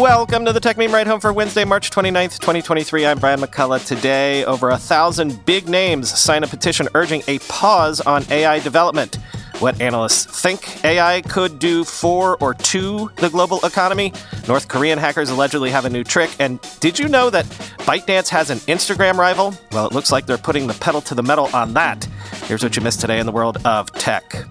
Welcome to the Techmeme Ride Home for Wednesday, March 29th, 2023. I'm Brian McCullough. Today, over a thousand big names sign a petition urging a pause on AI development. What analysts think AI could do for or to the global economy. North Korean hackers allegedly have a new trick. And did you know that ByteDance has an Instagram rival? Well, it looks like they're putting the pedal to the metal on that. Here's what you missed today in the world of tech.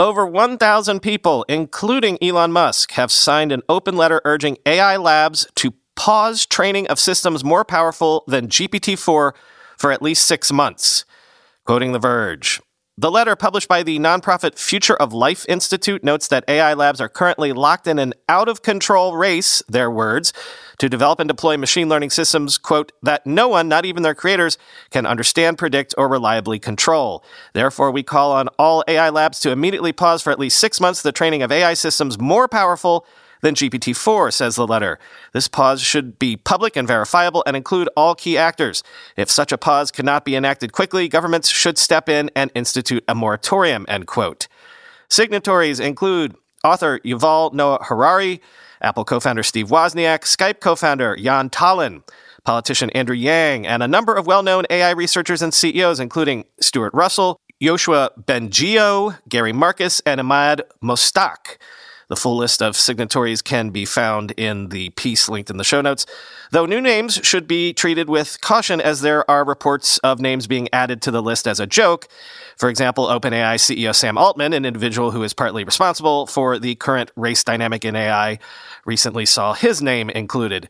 Over 1,000 people, including Elon Musk, have signed an open letter urging AI labs to pause training of systems more powerful than GPT 4 for at least six months. Quoting The Verge. The letter published by the nonprofit Future of Life Institute notes that AI labs are currently locked in an out of control race, their words, to develop and deploy machine learning systems, quote, that no one, not even their creators, can understand, predict, or reliably control. Therefore, we call on all AI labs to immediately pause for at least six months the training of AI systems more powerful than GPT 4, says the letter. This pause should be public and verifiable and include all key actors. If such a pause cannot be enacted quickly, governments should step in and institute a moratorium, end quote. Signatories include author Yuval Noah Harari, Apple co founder Steve Wozniak, Skype co founder Jan Tallinn, politician Andrew Yang, and a number of well known AI researchers and CEOs, including Stuart Russell, Yoshua Bengio, Gary Marcus, and Emad Mostaque. The full list of signatories can be found in the piece linked in the show notes. Though new names should be treated with caution as there are reports of names being added to the list as a joke. For example, OpenAI CEO Sam Altman, an individual who is partly responsible for the current race dynamic in AI, recently saw his name included.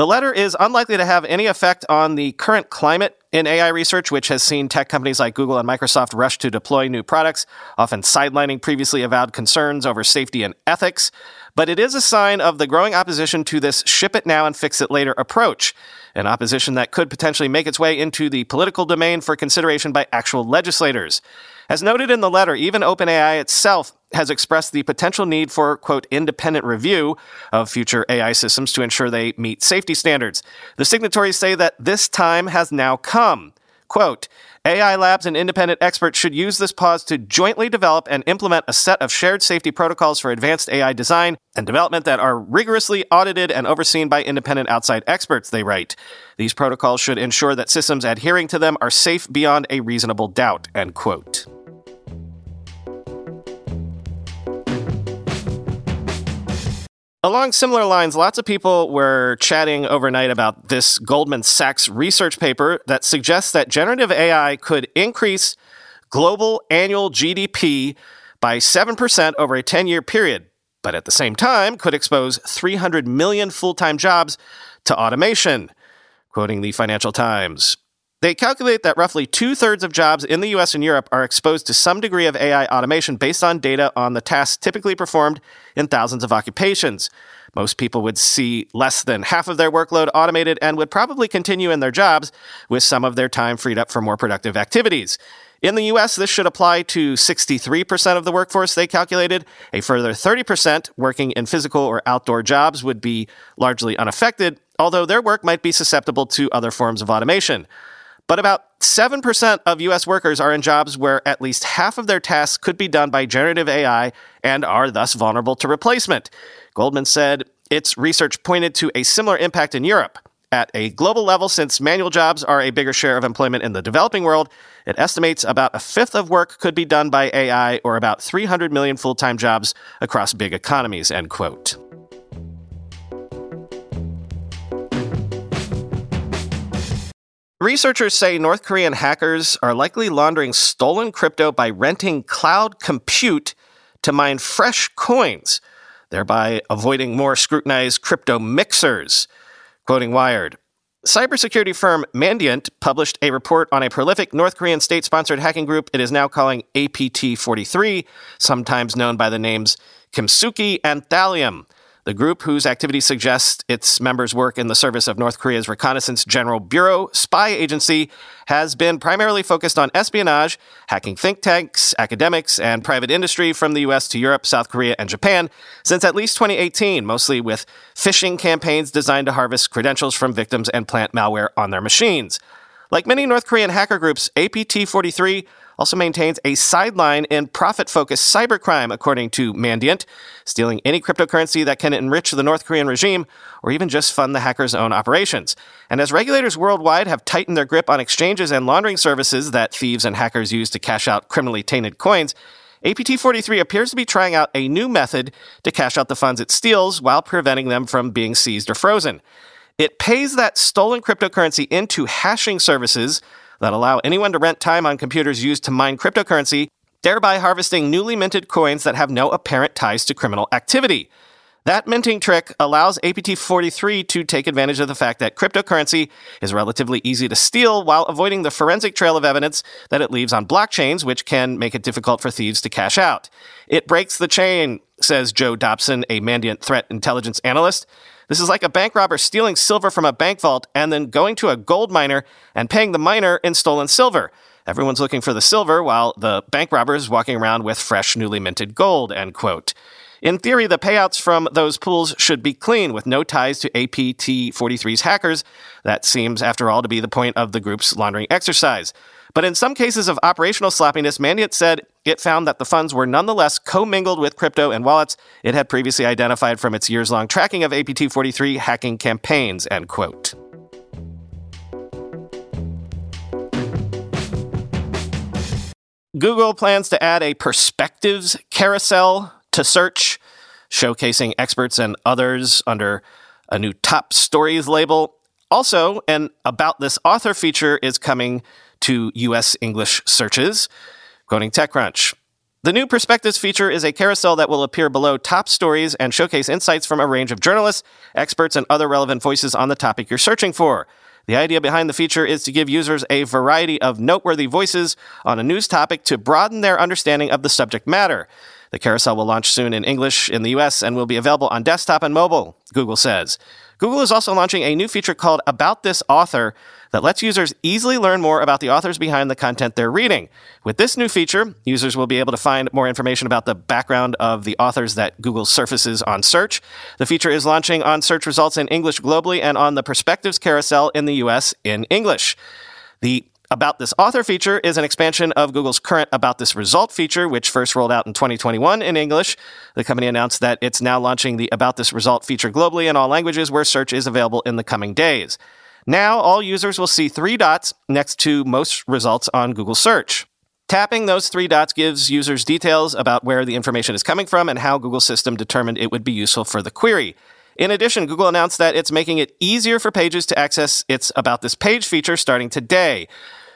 The letter is unlikely to have any effect on the current climate in AI research, which has seen tech companies like Google and Microsoft rush to deploy new products, often sidelining previously avowed concerns over safety and ethics. But it is a sign of the growing opposition to this ship it now and fix it later approach, an opposition that could potentially make its way into the political domain for consideration by actual legislators. As noted in the letter, even OpenAI itself has expressed the potential need for, quote, independent review of future AI systems to ensure they meet safety standards. The signatories say that this time has now come. Quote, AI labs and independent experts should use this pause to jointly develop and implement a set of shared safety protocols for advanced AI design and development that are rigorously audited and overseen by independent outside experts, they write. These protocols should ensure that systems adhering to them are safe beyond a reasonable doubt, end quote. Along similar lines, lots of people were chatting overnight about this Goldman Sachs research paper that suggests that generative AI could increase global annual GDP by 7% over a 10 year period, but at the same time could expose 300 million full time jobs to automation. Quoting the Financial Times. They calculate that roughly two thirds of jobs in the US and Europe are exposed to some degree of AI automation based on data on the tasks typically performed in thousands of occupations. Most people would see less than half of their workload automated and would probably continue in their jobs with some of their time freed up for more productive activities. In the US, this should apply to 63% of the workforce, they calculated. A further 30% working in physical or outdoor jobs would be largely unaffected, although their work might be susceptible to other forms of automation. But about 7% of US workers are in jobs where at least half of their tasks could be done by generative AI and are thus vulnerable to replacement. Goldman said its research pointed to a similar impact in Europe. At a global level, since manual jobs are a bigger share of employment in the developing world, it estimates about a fifth of work could be done by AI or about 300 million full time jobs across big economies, end quote. Researchers say North Korean hackers are likely laundering stolen crypto by renting cloud compute to mine fresh coins, thereby avoiding more scrutinized crypto mixers. Quoting Wired. Cybersecurity firm Mandiant published a report on a prolific North Korean state sponsored hacking group it is now calling APT 43, sometimes known by the names Kimsuky and Thallium. The group, whose activity suggests its members work in the service of North Korea's Reconnaissance General Bureau spy agency, has been primarily focused on espionage, hacking think tanks, academics, and private industry from the US to Europe, South Korea, and Japan since at least 2018, mostly with phishing campaigns designed to harvest credentials from victims and plant malware on their machines. Like many North Korean hacker groups, APT 43 also maintains a sideline in profit focused cybercrime, according to Mandiant, stealing any cryptocurrency that can enrich the North Korean regime or even just fund the hackers' own operations. And as regulators worldwide have tightened their grip on exchanges and laundering services that thieves and hackers use to cash out criminally tainted coins, APT 43 appears to be trying out a new method to cash out the funds it steals while preventing them from being seized or frozen. It pays that stolen cryptocurrency into hashing services that allow anyone to rent time on computers used to mine cryptocurrency, thereby harvesting newly minted coins that have no apparent ties to criminal activity. That minting trick allows APT 43 to take advantage of the fact that cryptocurrency is relatively easy to steal while avoiding the forensic trail of evidence that it leaves on blockchains, which can make it difficult for thieves to cash out. It breaks the chain, says Joe Dobson, a Mandiant threat intelligence analyst. This is like a bank robber stealing silver from a bank vault and then going to a gold miner and paying the miner in stolen silver. Everyone's looking for the silver while the bank robber is walking around with fresh, newly minted gold, end quote. In theory, the payouts from those pools should be clean with no ties to APT 43's hackers. That seems, after all, to be the point of the group's laundering exercise. But in some cases of operational sloppiness, Mandiant said it found that the funds were nonetheless commingled with crypto and wallets it had previously identified from its years long tracking of APT 43 hacking campaigns, end quote. Google plans to add a perspectives carousel to search, showcasing experts and others under a new top stories label. Also, an About This Author feature is coming to US English searches. Quoting TechCrunch. The new Perspectives feature is a carousel that will appear below top stories and showcase insights from a range of journalists, experts, and other relevant voices on the topic you're searching for. The idea behind the feature is to give users a variety of noteworthy voices on a news topic to broaden their understanding of the subject matter. The carousel will launch soon in English in the US and will be available on desktop and mobile, Google says. Google is also launching a new feature called About This Author that lets users easily learn more about the authors behind the content they're reading. With this new feature, users will be able to find more information about the background of the authors that Google surfaces on search. The feature is launching on search results in English globally and on the Perspectives carousel in the US in English. The about This Author feature is an expansion of Google's current About This Result feature, which first rolled out in 2021 in English. The company announced that it's now launching the About This Result feature globally in all languages where search is available in the coming days. Now, all users will see three dots next to most results on Google Search. Tapping those three dots gives users details about where the information is coming from and how Google's system determined it would be useful for the query. In addition, Google announced that it's making it easier for pages to access its About This Page feature starting today.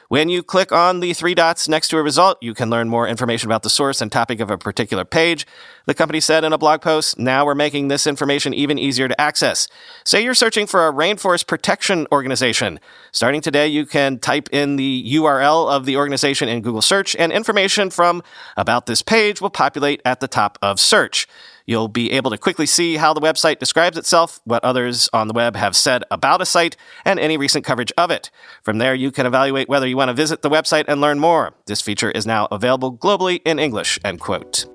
When you click on the three dots next to a result, you can learn more information about the source and topic of a particular page. The company said in a blog post, now we're making this information even easier to access. Say you're searching for a rainforest protection organization. Starting today, you can type in the URL of the organization in Google search and information from about this page will populate at the top of search. You'll be able to quickly see how the website describes itself, what others on the web have said about a site, and any recent coverage of it. From there, you can evaluate whether you want to visit the website and learn more. This feature is now available globally in English, end quote.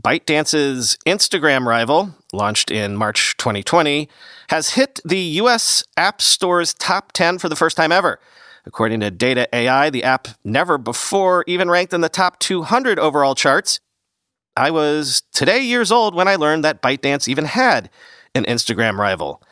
ByteDance's Instagram rival, launched in March 2020, has hit the US App Store's top 10 for the first time ever. According to Data AI, the app never before even ranked in the top 200 overall charts. I was today years old when I learned that ByteDance even had an Instagram rival.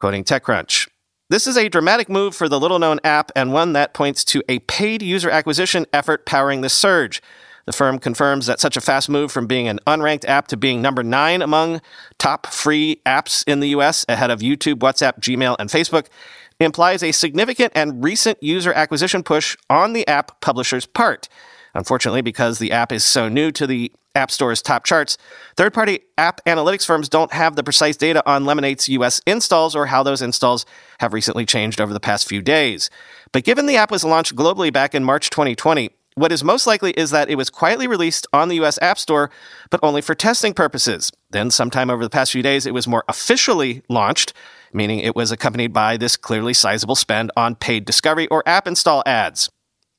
Quoting TechCrunch, this is a dramatic move for the little known app and one that points to a paid user acquisition effort powering the surge. The firm confirms that such a fast move from being an unranked app to being number nine among top free apps in the US, ahead of YouTube, WhatsApp, Gmail, and Facebook, implies a significant and recent user acquisition push on the app publisher's part. Unfortunately, because the app is so new to the App Store's top charts, third party app analytics firms don't have the precise data on Lemon8's US installs or how those installs have recently changed over the past few days. But given the app was launched globally back in March 2020, what is most likely is that it was quietly released on the US App Store, but only for testing purposes. Then, sometime over the past few days, it was more officially launched, meaning it was accompanied by this clearly sizable spend on paid discovery or app install ads.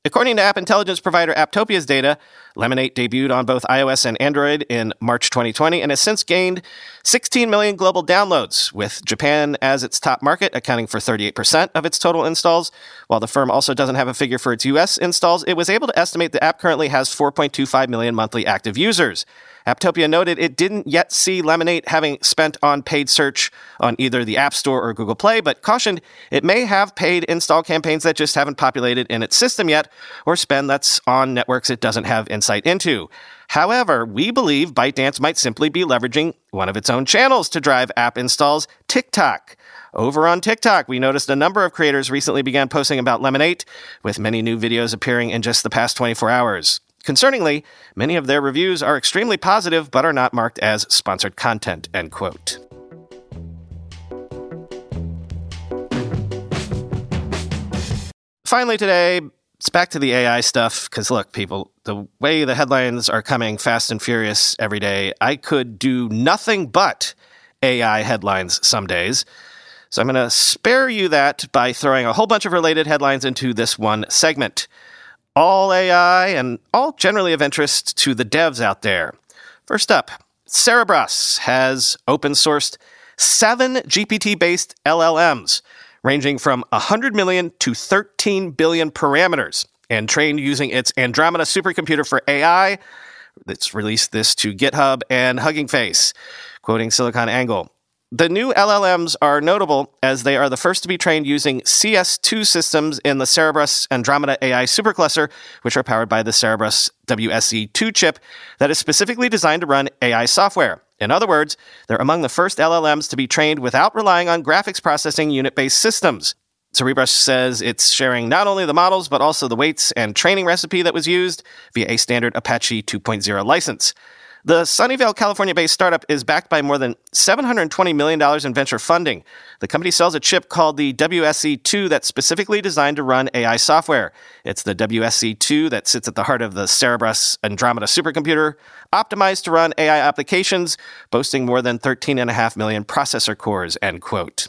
According to app intelligence provider Apptopia's data, Lemon8 debuted on both iOS and Android in March 2020 and has since gained 16 million global downloads, with Japan as its top market, accounting for 38% of its total installs. While the firm also doesn't have a figure for its US installs, it was able to estimate the app currently has 4.25 million monthly active users. Apptopia noted it didn't yet see Lemon8 having spent on paid search on either the App Store or Google Play, but cautioned it may have paid install campaigns that just haven't populated in its system yet, or spend that's on networks it doesn't have insight into. However, we believe ByteDance might simply be leveraging one of its own channels to drive app installs, TikTok. Over on TikTok, we noticed a number of creators recently began posting about Lemon8, with many new videos appearing in just the past 24 hours. Concerningly, many of their reviews are extremely positive but are not marked as sponsored content, end quote. Finally, today, it's back to the AI stuff. Because look, people, the way the headlines are coming fast and furious every day, I could do nothing but AI headlines some days. So I'm going to spare you that by throwing a whole bunch of related headlines into this one segment all AI and all generally of interest to the devs out there. First up, Cerebras has open sourced seven GPT based LLMs ranging from 100 million to 13 billion parameters and trained using its Andromeda supercomputer for AI. It's released this to GitHub and Hugging Face, quoting SiliconANGLE. The new LLMs are notable as they are the first to be trained using CS2 systems in the Cerebras Andromeda AI supercluster, which are powered by the Cerebras WSE2 chip that is specifically designed to run AI software. In other words, they're among the first LLMs to be trained without relying on graphics processing unit based systems. Cerebras says it's sharing not only the models, but also the weights and training recipe that was used via a standard Apache 2.0 license. The Sunnyvale, California based startup is backed by more than $720 million in venture funding. The company sells a chip called the WSE2 that's specifically designed to run AI software. It's the WSE2 that sits at the heart of the Cerebras Andromeda supercomputer, optimized to run AI applications, boasting more than 13.5 million processor cores, end quote.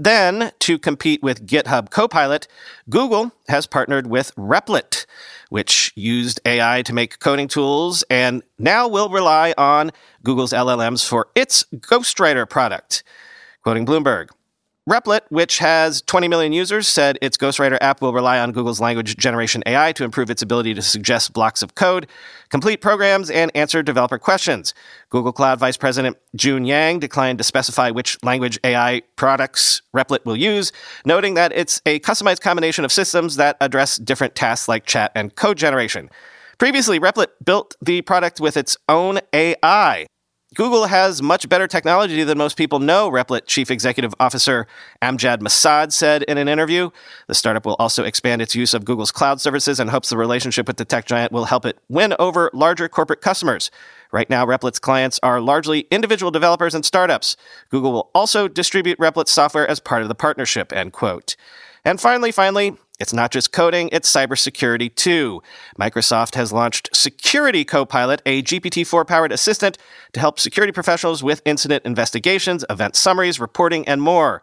Then, to compete with GitHub Copilot, Google has partnered with Replit, which used AI to make coding tools and now will rely on Google's LLMs for its Ghostwriter product. Quoting Bloomberg, Replit, which has 20 million users, said its Ghostwriter app will rely on Google's language generation AI to improve its ability to suggest blocks of code, complete programs, and answer developer questions. Google Cloud Vice President June Yang declined to specify which language AI products Replit will use, noting that it's a customized combination of systems that address different tasks like chat and code generation. Previously, Replit built the product with its own AI. Google has much better technology than most people know, Replit Chief Executive Officer Amjad Masad said in an interview. The startup will also expand its use of Google's cloud services and hopes the relationship with the tech giant will help it win over larger corporate customers. Right now, Replit's clients are largely individual developers and startups. Google will also distribute Replit's software as part of the partnership, end quote. And finally, finally, it's not just coding, it's cybersecurity too. Microsoft has launched Security Copilot, a GPT 4 powered assistant to help security professionals with incident investigations, event summaries, reporting, and more.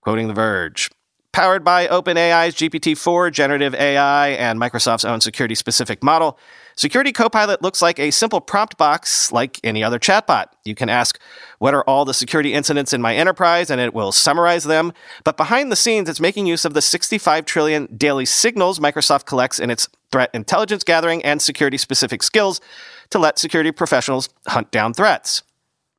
Quoting The Verge. Powered by OpenAI's GPT 4 generative AI and Microsoft's own security specific model, Security Copilot looks like a simple prompt box like any other chatbot. You can ask, What are all the security incidents in my enterprise? and it will summarize them. But behind the scenes, it's making use of the 65 trillion daily signals Microsoft collects in its threat intelligence gathering and security specific skills to let security professionals hunt down threats.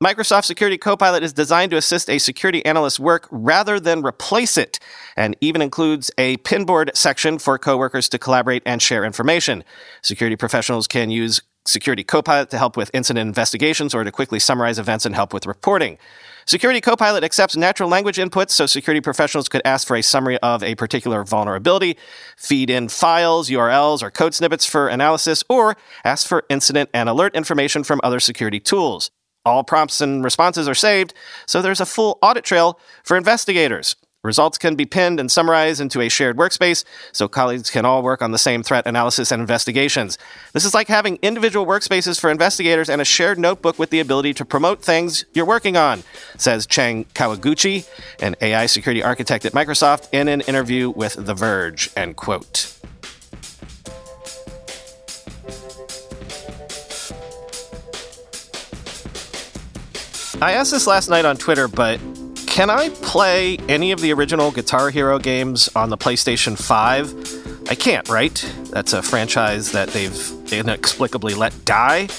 Microsoft Security Copilot is designed to assist a security analyst's work rather than replace it, and even includes a pinboard section for coworkers to collaborate and share information. Security professionals can use Security Copilot to help with incident investigations or to quickly summarize events and help with reporting. Security Copilot accepts natural language inputs, so security professionals could ask for a summary of a particular vulnerability, feed in files, URLs, or code snippets for analysis, or ask for incident and alert information from other security tools. All prompts and responses are saved, so there's a full audit trail for investigators. Results can be pinned and summarized into a shared workspace so colleagues can all work on the same threat analysis and investigations. This is like having individual workspaces for investigators and a shared notebook with the ability to promote things you're working on, says Chang Kawaguchi, an AI security architect at Microsoft, in an interview with The Verge. End quote. I asked this last night on Twitter, but can I play any of the original Guitar Hero games on the PlayStation 5? I can't, right? That's a franchise that they've inexplicably let die.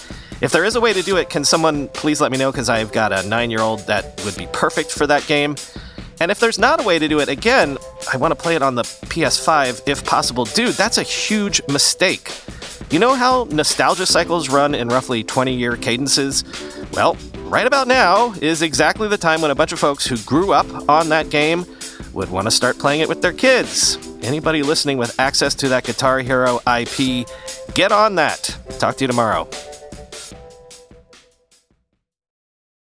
If there is a way to do it, can someone please let me know? Because I've got a nine year old that would be perfect for that game. And if there's not a way to do it, again, I want to play it on the PS5 if possible. Dude, that's a huge mistake. You know how nostalgia cycles run in roughly 20 year cadences? Well, right about now is exactly the time when a bunch of folks who grew up on that game would want to start playing it with their kids. Anybody listening with access to that Guitar Hero IP, get on that. Talk to you tomorrow.